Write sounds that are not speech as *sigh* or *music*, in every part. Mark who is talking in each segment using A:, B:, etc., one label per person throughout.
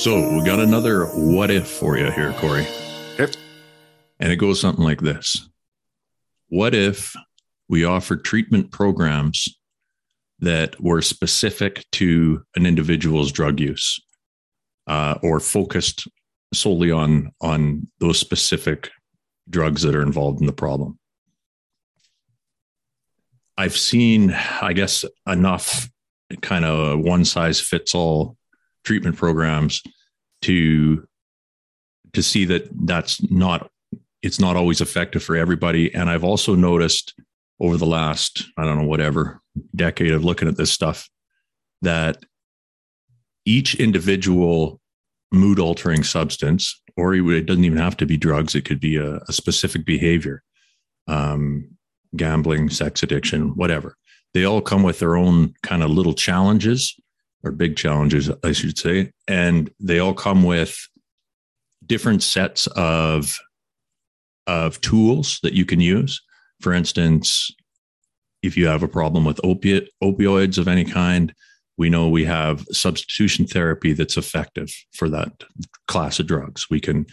A: So we got another what if for you here, Corey.
B: Yep.
A: And it goes something like this What if we offered treatment programs that were specific to an individual's drug use uh, or focused solely on, on those specific drugs that are involved in the problem? I've seen, I guess, enough kind of one size fits all treatment programs to to see that that's not it's not always effective for everybody. And i've also noticed over the last i don't know whatever decade of looking at this stuff that each individual mood altering substance or it doesn't even have to be drugs it could be a, a specific behavior um, gambling sex addiction whatever they all come with their own kind of little challenges or big challenges, I should say. And they all come with different sets of, of tools that you can use. For instance, if you have a problem with opiate, opioids of any kind, we know we have substitution therapy that's effective for that class of drugs. We can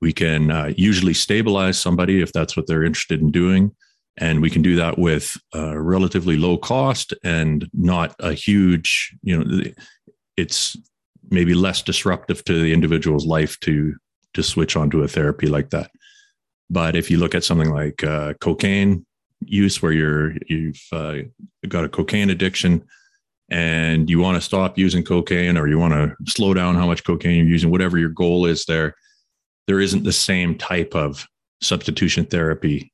A: we can uh, usually stabilize somebody if that's what they're interested in doing and we can do that with relatively low cost and not a huge you know it's maybe less disruptive to the individual's life to to switch onto a therapy like that. But if you look at something like uh, cocaine use where you're you've uh, got a cocaine addiction and you want to stop using cocaine or you want to slow down how much cocaine you're using whatever your goal is there there isn't the same type of substitution therapy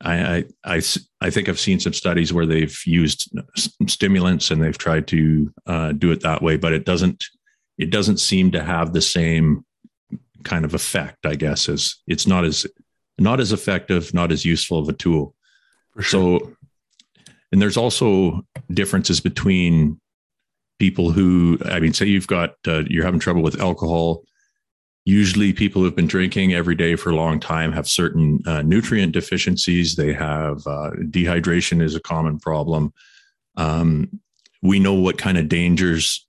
A: I, I, I, think I've seen some studies where they've used stimulants and they've tried to uh, do it that way, but it doesn't it doesn't seem to have the same kind of effect. I guess as it's not as not as effective, not as useful of a tool. Sure. So, and there's also differences between people who I mean, say you've got uh, you're having trouble with alcohol Usually, people who've been drinking every day for a long time have certain uh, nutrient deficiencies. They have uh, dehydration is a common problem. Um, we know what kind of dangers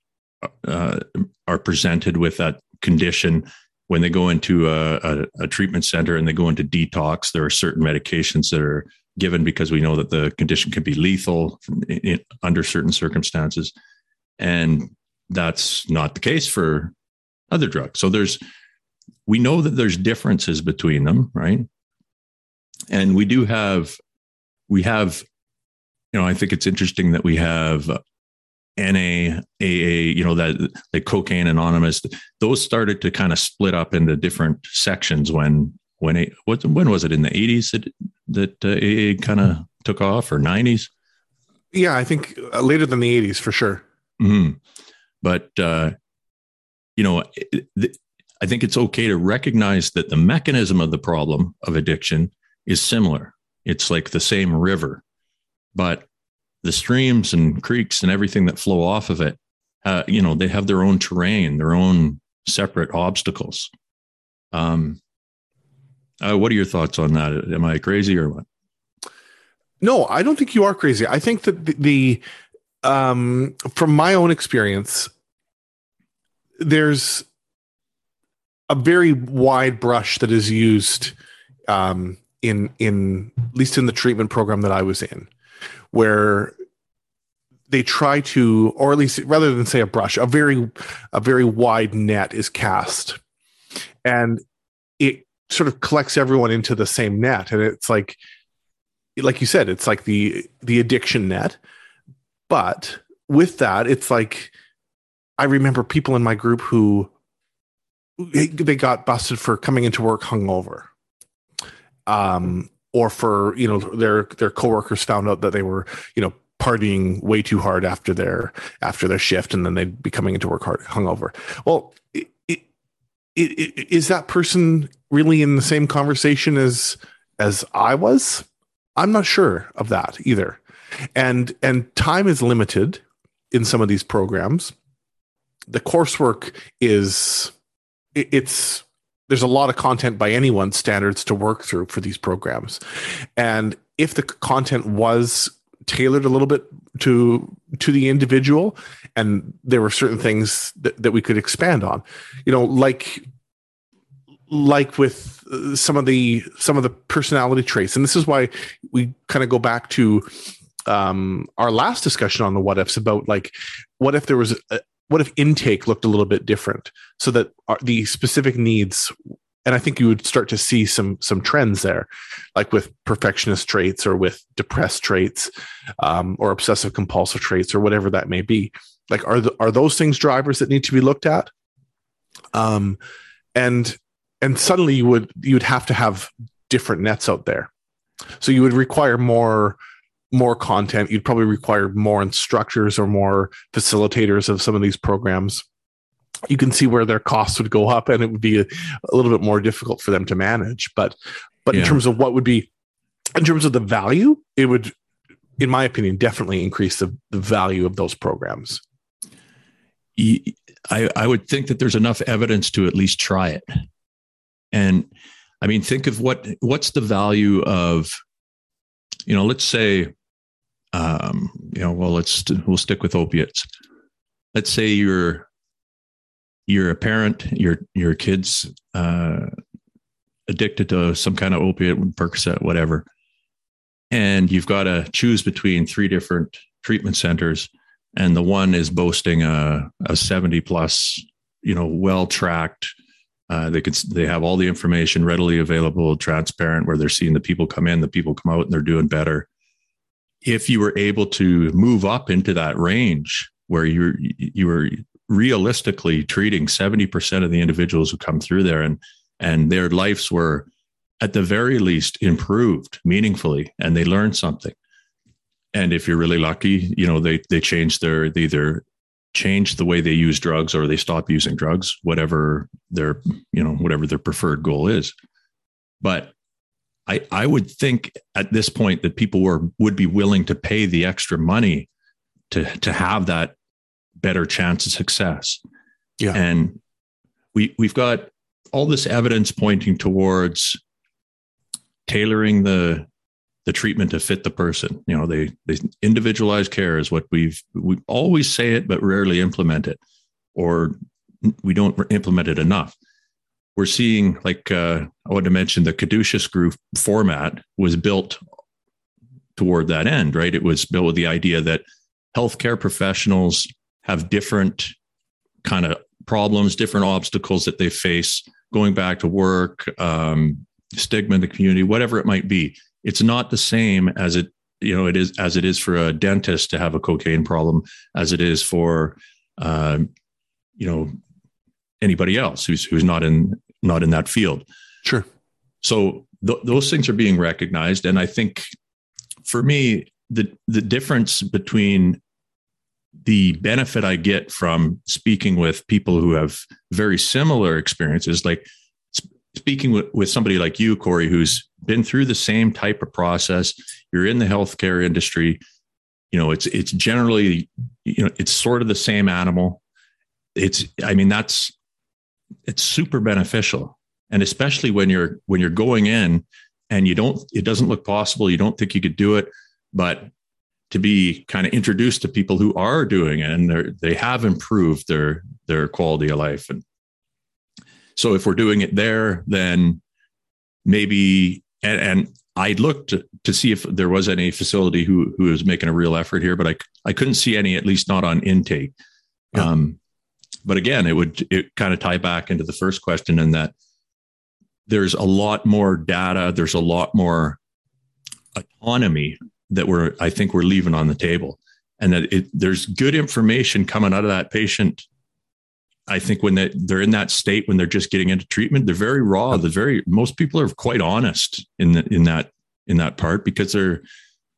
A: uh, are presented with that condition when they go into a, a, a, treatment center and they go into detox. There are certain medications that are given because we know that the condition can be lethal in, in, under certain circumstances, and that's not the case for other drugs. So there's we know that there's differences between them, right? And we do have, we have, you know, I think it's interesting that we have NA, AA, you know, that the cocaine anonymous, those started to kind of split up into different sections when, when, it, what, when was it in the 80s that, that uh, AA kind of took off or 90s?
B: Yeah, I think uh, later than the 80s for sure.
A: Mm-hmm. But, uh, you know, I think it's okay to recognize that the mechanism of the problem of addiction is similar. It's like the same river, but the streams and creeks and everything that flow off of it, uh, you know, they have their own terrain, their own separate obstacles. Um, uh, what are your thoughts on that? Am I crazy or what?
B: No, I don't think you are crazy. I think that the, the um, from my own experience, there's a very wide brush that is used um, in in at least in the treatment program that I was in, where they try to, or at least rather than say a brush, a very a very wide net is cast, and it sort of collects everyone into the same net, and it's like, like you said, it's like the the addiction net, but with that, it's like I remember people in my group who they got busted for coming into work hungover. Um, or for you know their their coworkers found out that they were you know partying way too hard after their after their shift, and then they'd be coming into work hard hungover. Well, it, it, it, is that person really in the same conversation as as I was? I'm not sure of that either. And and time is limited in some of these programs. The coursework is it's there's a lot of content by anyone's standards to work through for these programs. And if the content was tailored a little bit to to the individual and there were certain things that, that we could expand on you know like like with uh, some of the some of the personality traits and this is why we kind of go back to um our last discussion on the what ifs about like what if there was a, what if intake looked a little bit different so that our, the specific needs and i think you would start to see some some trends there like with perfectionist traits or with depressed traits um, or obsessive compulsive traits or whatever that may be. Like are the, are those things drivers that need to be looked at? Um and and suddenly you would you would have to have different nets out there. So you would require more more content you'd probably require more instructors or more facilitators of some of these programs. You can see where their costs would go up and it would be a, a little bit more difficult for them to manage but but yeah. in terms of what would be in terms of the value it would in my opinion definitely increase the, the value of those programs.
A: I, I would think that there's enough evidence to at least try it. And i mean think of what what's the value of you know let's say um you know well let's we'll stick with opiates let's say you're you're a parent, your your kid's uh, addicted to some kind of opiate, Percocet, whatever, and you've got to choose between three different treatment centers, and the one is boasting a, a 70 plus, you know, well tracked. Uh, they could they have all the information readily available, transparent, where they're seeing the people come in, the people come out, and they're doing better. If you were able to move up into that range where you're you were realistically treating 70% of the individuals who come through there and and their lives were at the very least improved meaningfully and they learned something. And if you're really lucky you know they they change their they either change the way they use drugs or they stop using drugs whatever their you know whatever their preferred goal is. But i i would think at this point that people were would be willing to pay the extra money to to have that better chance of success.
B: Yeah.
A: And we we've got all this evidence pointing towards tailoring the the treatment to fit the person. You know, they they individualized care is what we've we always say it, but rarely implement it, or we don't implement it enough. We're seeing, like uh, I want to mention, the caduceus group format was built toward that end, right? It was built with the idea that healthcare professionals have different kind of problems, different obstacles that they face going back to work, um, stigma in the community, whatever it might be. It's not the same as it you know it is as it is for a dentist to have a cocaine problem as it is for uh, you know anybody else who's who's not in not in that field.
B: Sure.
A: So th- those things are being recognized, and I think for me the the difference between the benefit I get from speaking with people who have very similar experiences, like speaking with, with somebody like you, Corey, who's been through the same type of process. You're in the healthcare industry. You know, it's it's generally, you know, it's sort of the same animal. It's, I mean, that's it's super beneficial. And especially when you're when you're going in and you don't, it doesn't look possible, you don't think you could do it, but to be kind of introduced to people who are doing it and they have improved their their quality of life. And so if we're doing it there then maybe and, and I looked to, to, see if there was any facility but again, it would it kind of tie back into the first question in that there's a lot more data, there's a lot more autonomy that we're I think we're leaving on the table, and that it, there's good information coming out of that patient. I think when they, they're in that state when they're just getting into treatment, they're very raw. They're very most people are quite honest in the, in that in that part because they're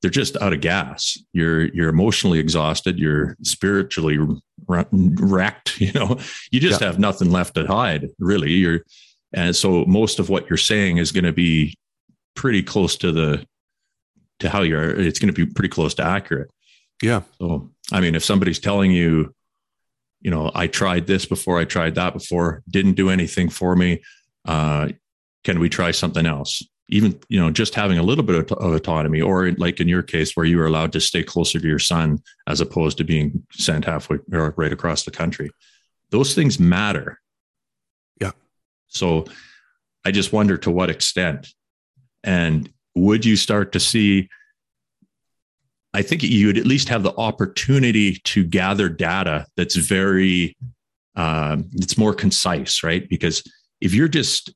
A: they're just out of gas. You're you're emotionally exhausted. You're spiritually wrecked. You know, *laughs* you just yeah. have nothing left to hide. Really, you're, and so most of what you're saying is going to be pretty close to the to how you're it's going to be pretty close to accurate
B: yeah
A: so i mean if somebody's telling you you know i tried this before i tried that before didn't do anything for me uh, can we try something else even you know just having a little bit of, autonomy or like in your case where you were allowed to stay closer to your son as opposed to being sent halfway or right across the country. Those things matter.
B: Yeah.
A: So i just wonder to what extent. And would you start to see i think you would at least have the opportunity to gather data that's very um, it's more concise right? Because if you're just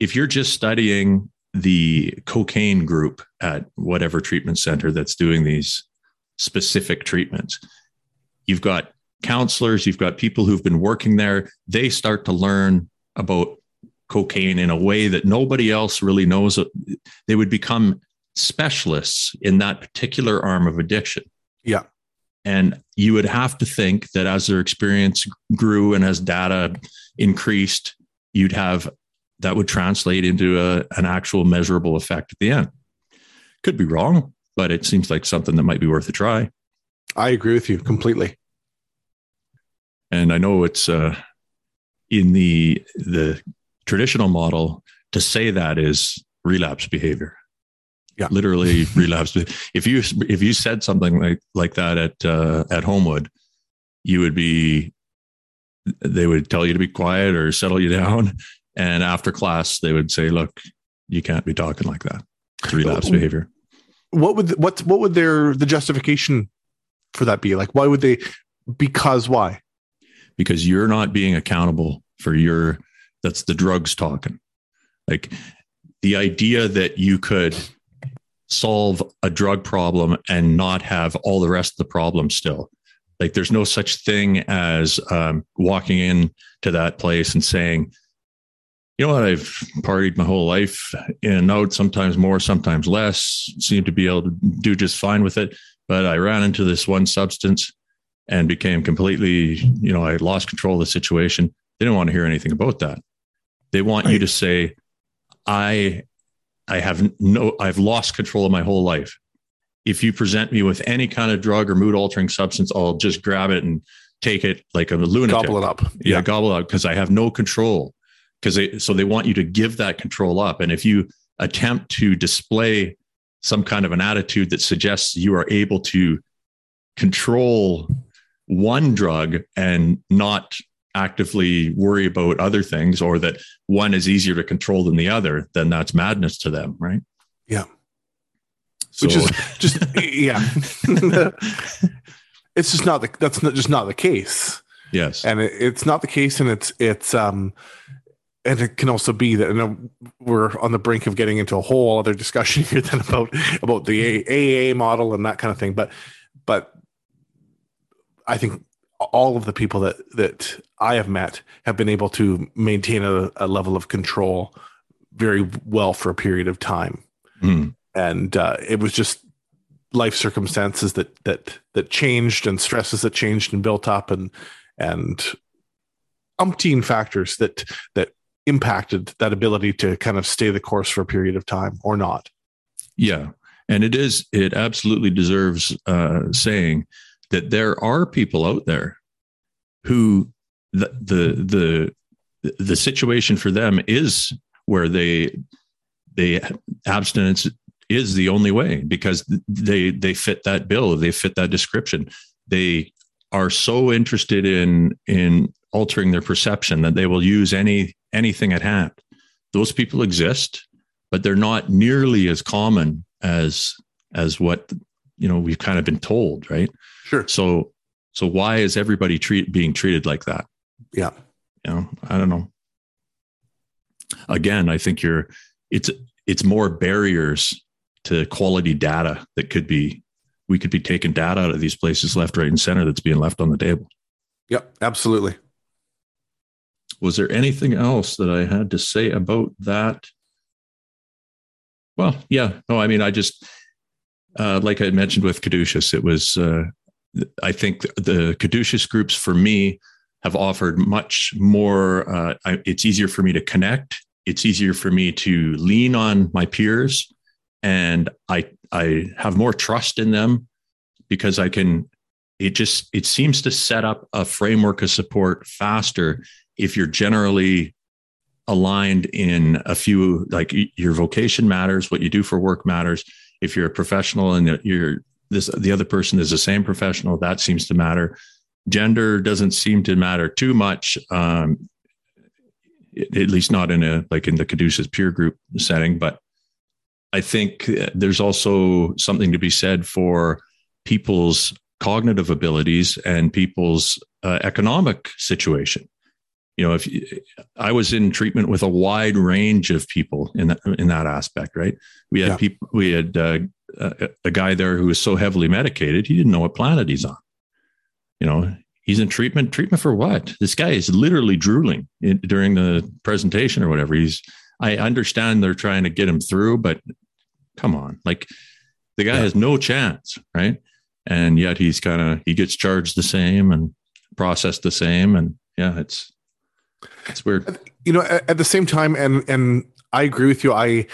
A: if you're just studying the cocaine group at whatever treatment center that's doing these specific treatments. You've got counselors, you've got people who've been working there. They start to learn about cocaine in a way that nobody else really knows. They would become specialists in that particular arm of addiction.
B: Yeah.
A: And you would have to think that as their experience grew and as data increased, you'd have that would translate into a, an actual measurable effect at the end. Could be wrong, but it seems like something that might be worth a try.
B: I agree with you completely.
A: And I know it's uh, in the the traditional model to say that is relapse behavior.
B: Yeah,
A: literally *laughs* relapse. If you if you said something like like that at uh, at Homewood, you would be they would tell you to be quiet or settle you down and after class, they would say, "Look, you can't be talking like that. It's relapse behavior."
B: What would what what would their the justification for that be? Like, why would they? Because why?
A: Because you're not being accountable for your. That's the drugs talking. Like the idea that you could solve a drug problem and not have all the rest of the problem still. Like there's no such thing as um, walking in to that place and saying, you know what? I've partied my whole life in and out, sometimes more, sometimes less, seem to be able to do just fine with it. But I ran into this one substance and became completely, you know, I lost control of the situation. They didn't want to hear anything about that. They want you to say, I I have no I've lost control of my whole life. If you present me with any kind of drug or mood altering substance, I'll just grab it and take it like a lunatic.
B: Gobble it up.
A: Yeah, yeah. gobble it up because I have no control because they so they want you to give that control up. And if you attempt to display some kind of an attitude that suggests you are able to control one drug and not actively worry about other things or that one is easier to control than the other then that's madness to them right?
B: Yeah. So, which is just yeah. *laughs* It's just not the that's not, just not the case.
A: Yes.
B: And it, it's not the case and it's it's um and it can also be that and we're on the brink of getting into a whole other discussion *laughs* here then about about the AA model and that kind of thing. But but I think all of the people that that I have met have been able to maintain a, a level of control very well for a period of time, mm. and uh, it was just life circumstances that that that changed and stresses that changed and built up and and umpteen factors that that impacted that ability to kind of stay the course for a period of time or not.
A: Yeah. And it is, it absolutely deserves uh, saying that there are people out there who the, the, the, the situation for them is where they, they abstinence is the only way because they, they fit that bill. They fit that description. They are so interested in, in altering their perception that they will use any anything at hand. Those people exist, but they're not nearly as common as as what you know we've kind of been told, right?
B: Sure.
A: So so why is everybody treat being treated like that?
B: Yeah.
A: You know, I don't know. Again, I think you're it's it's more barriers to quality data that could be we could be taking data out of these places left, right, and center that's being left on the table.
B: Yep, absolutely
A: was there anything else that I had to say about that? Well, yeah, no, I mean, I just, uh, like I mentioned with Caduceus, it was, uh, I think the Caduceus groups for me have offered much more. Uh, I, it's easier for me to connect. It's easier for me to lean on my peers, and I I have more trust in them because I can. It just it seems to set up a framework of support faster if you're generally aligned in a few like your vocation matters what you do for work matters. If you're a professional and you're this the other person is the same professional that seems to matter. Gender doesn't seem to matter too much um, at least not in a like in the caduceus peer group setting but i think uh, there's also something to be said for people's cognitive abilities and people's uh, economic situation you know if i was in treatment with a wide range of people in that in that aspect right? We had yeah. people we had uh, a, a guy there who was so heavily medicated he didn't know what planet he's on. You know he's in treatment treatment for what? This guy is literally drooling in, during the presentation or whatever. He's i understand they're trying to get him through but come on. Like the guy yeah. has no chance right? And yet he's kind of he gets charged the same and processed the same and yeah it's it's weird
B: you know at, at the same time and and i agree with you i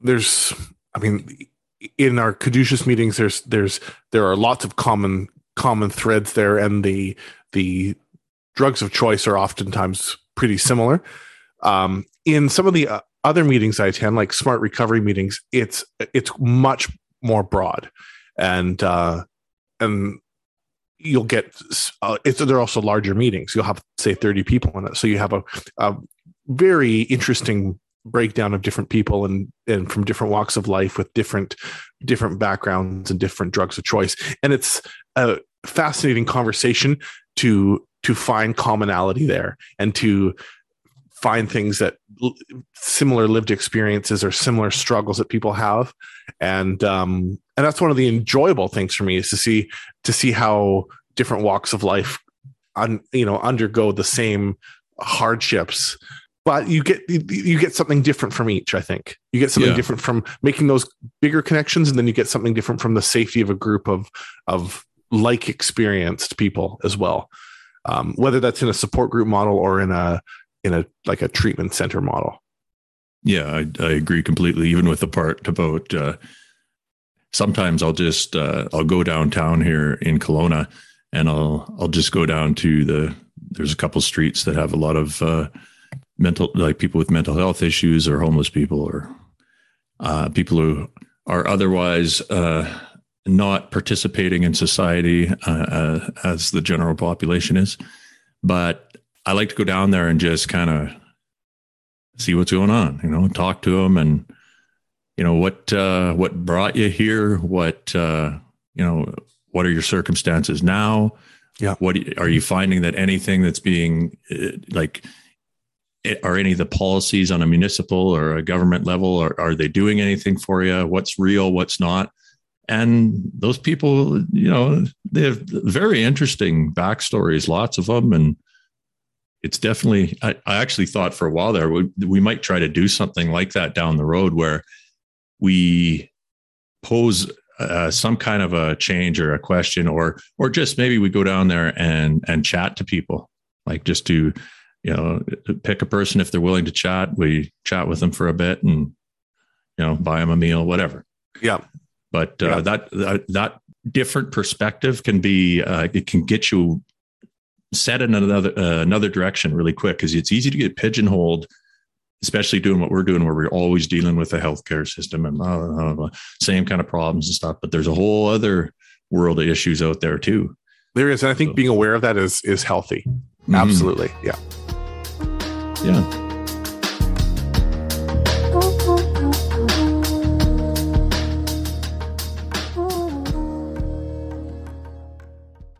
B: there's i mean in our caduceus meetings there's there's there are lots of common common threads there, and the the drugs of choice are oftentimes pretty similar. Um, in some of the uh, other meetings I attend, like smart recovery meetings, it's it's much more broad, and uh, and you'll get uh, it's they're also larger meetings. You'll have say thirty people in it, so you have a, a very interesting breakdown of different people and and from different walks of life with different different backgrounds and different drugs of choice and it's a fascinating conversation to to find commonality there and to find things that similar lived experiences or similar struggles that people have. And um and that's one of the enjoyable things for me is to see to see how different walks of life un, you know undergo the same hardships. But you get you get something different from each i think. You get something yeah. different from making those bigger connections and then you get something different from the safety of a group of of like experienced people as well. Um, whether that's in a support group model or in a in a like a treatment center model
A: yeah i, I agree completely even with the part about uh, sometimes i'll just uh, i'll go downtown here in Kelowna and i'll i'll just go down to the there's a couple streets that have a lot of uh, mental like people with mental health issues or homeless people or uh, people who are otherwise uh, not participating in society uh, uh as the general population is. But I like to go down there and just kind of see what's going on. You know, talk to them and you know what uh, what brought you here. What uh, you know, what are your circumstances now?
B: Yeah.
A: What are you finding that anything that's being like are any of the policies on a municipal or a government level are, are they doing anything for you what's real what's not and those people you know they have very interesting backstories lots of them and it's definitely i, I actually thought for a while there we, we might try to do something like that down the road where we pose uh, some kind of a change or a question or or just maybe we go down there and and chat to people like just to you know, pick a person if they're willing to chat. We chat with them for a bit and, you know, buy them a meal, whatever.
B: Yeah.
A: But uh, yeah. That, that, that different perspective can be, uh, it can get you set in another, uh, another direction really quick because it's easy to get pigeonholed, especially doing what we're doing where we're always dealing with the healthcare system and blah, blah, blah, same kind of problems and stuff. But there's a whole other world of issues out there too.
B: There is. And I think so. being aware of that is, is healthy. Mm-hmm. Absolutely. Yeah.
A: Yeah.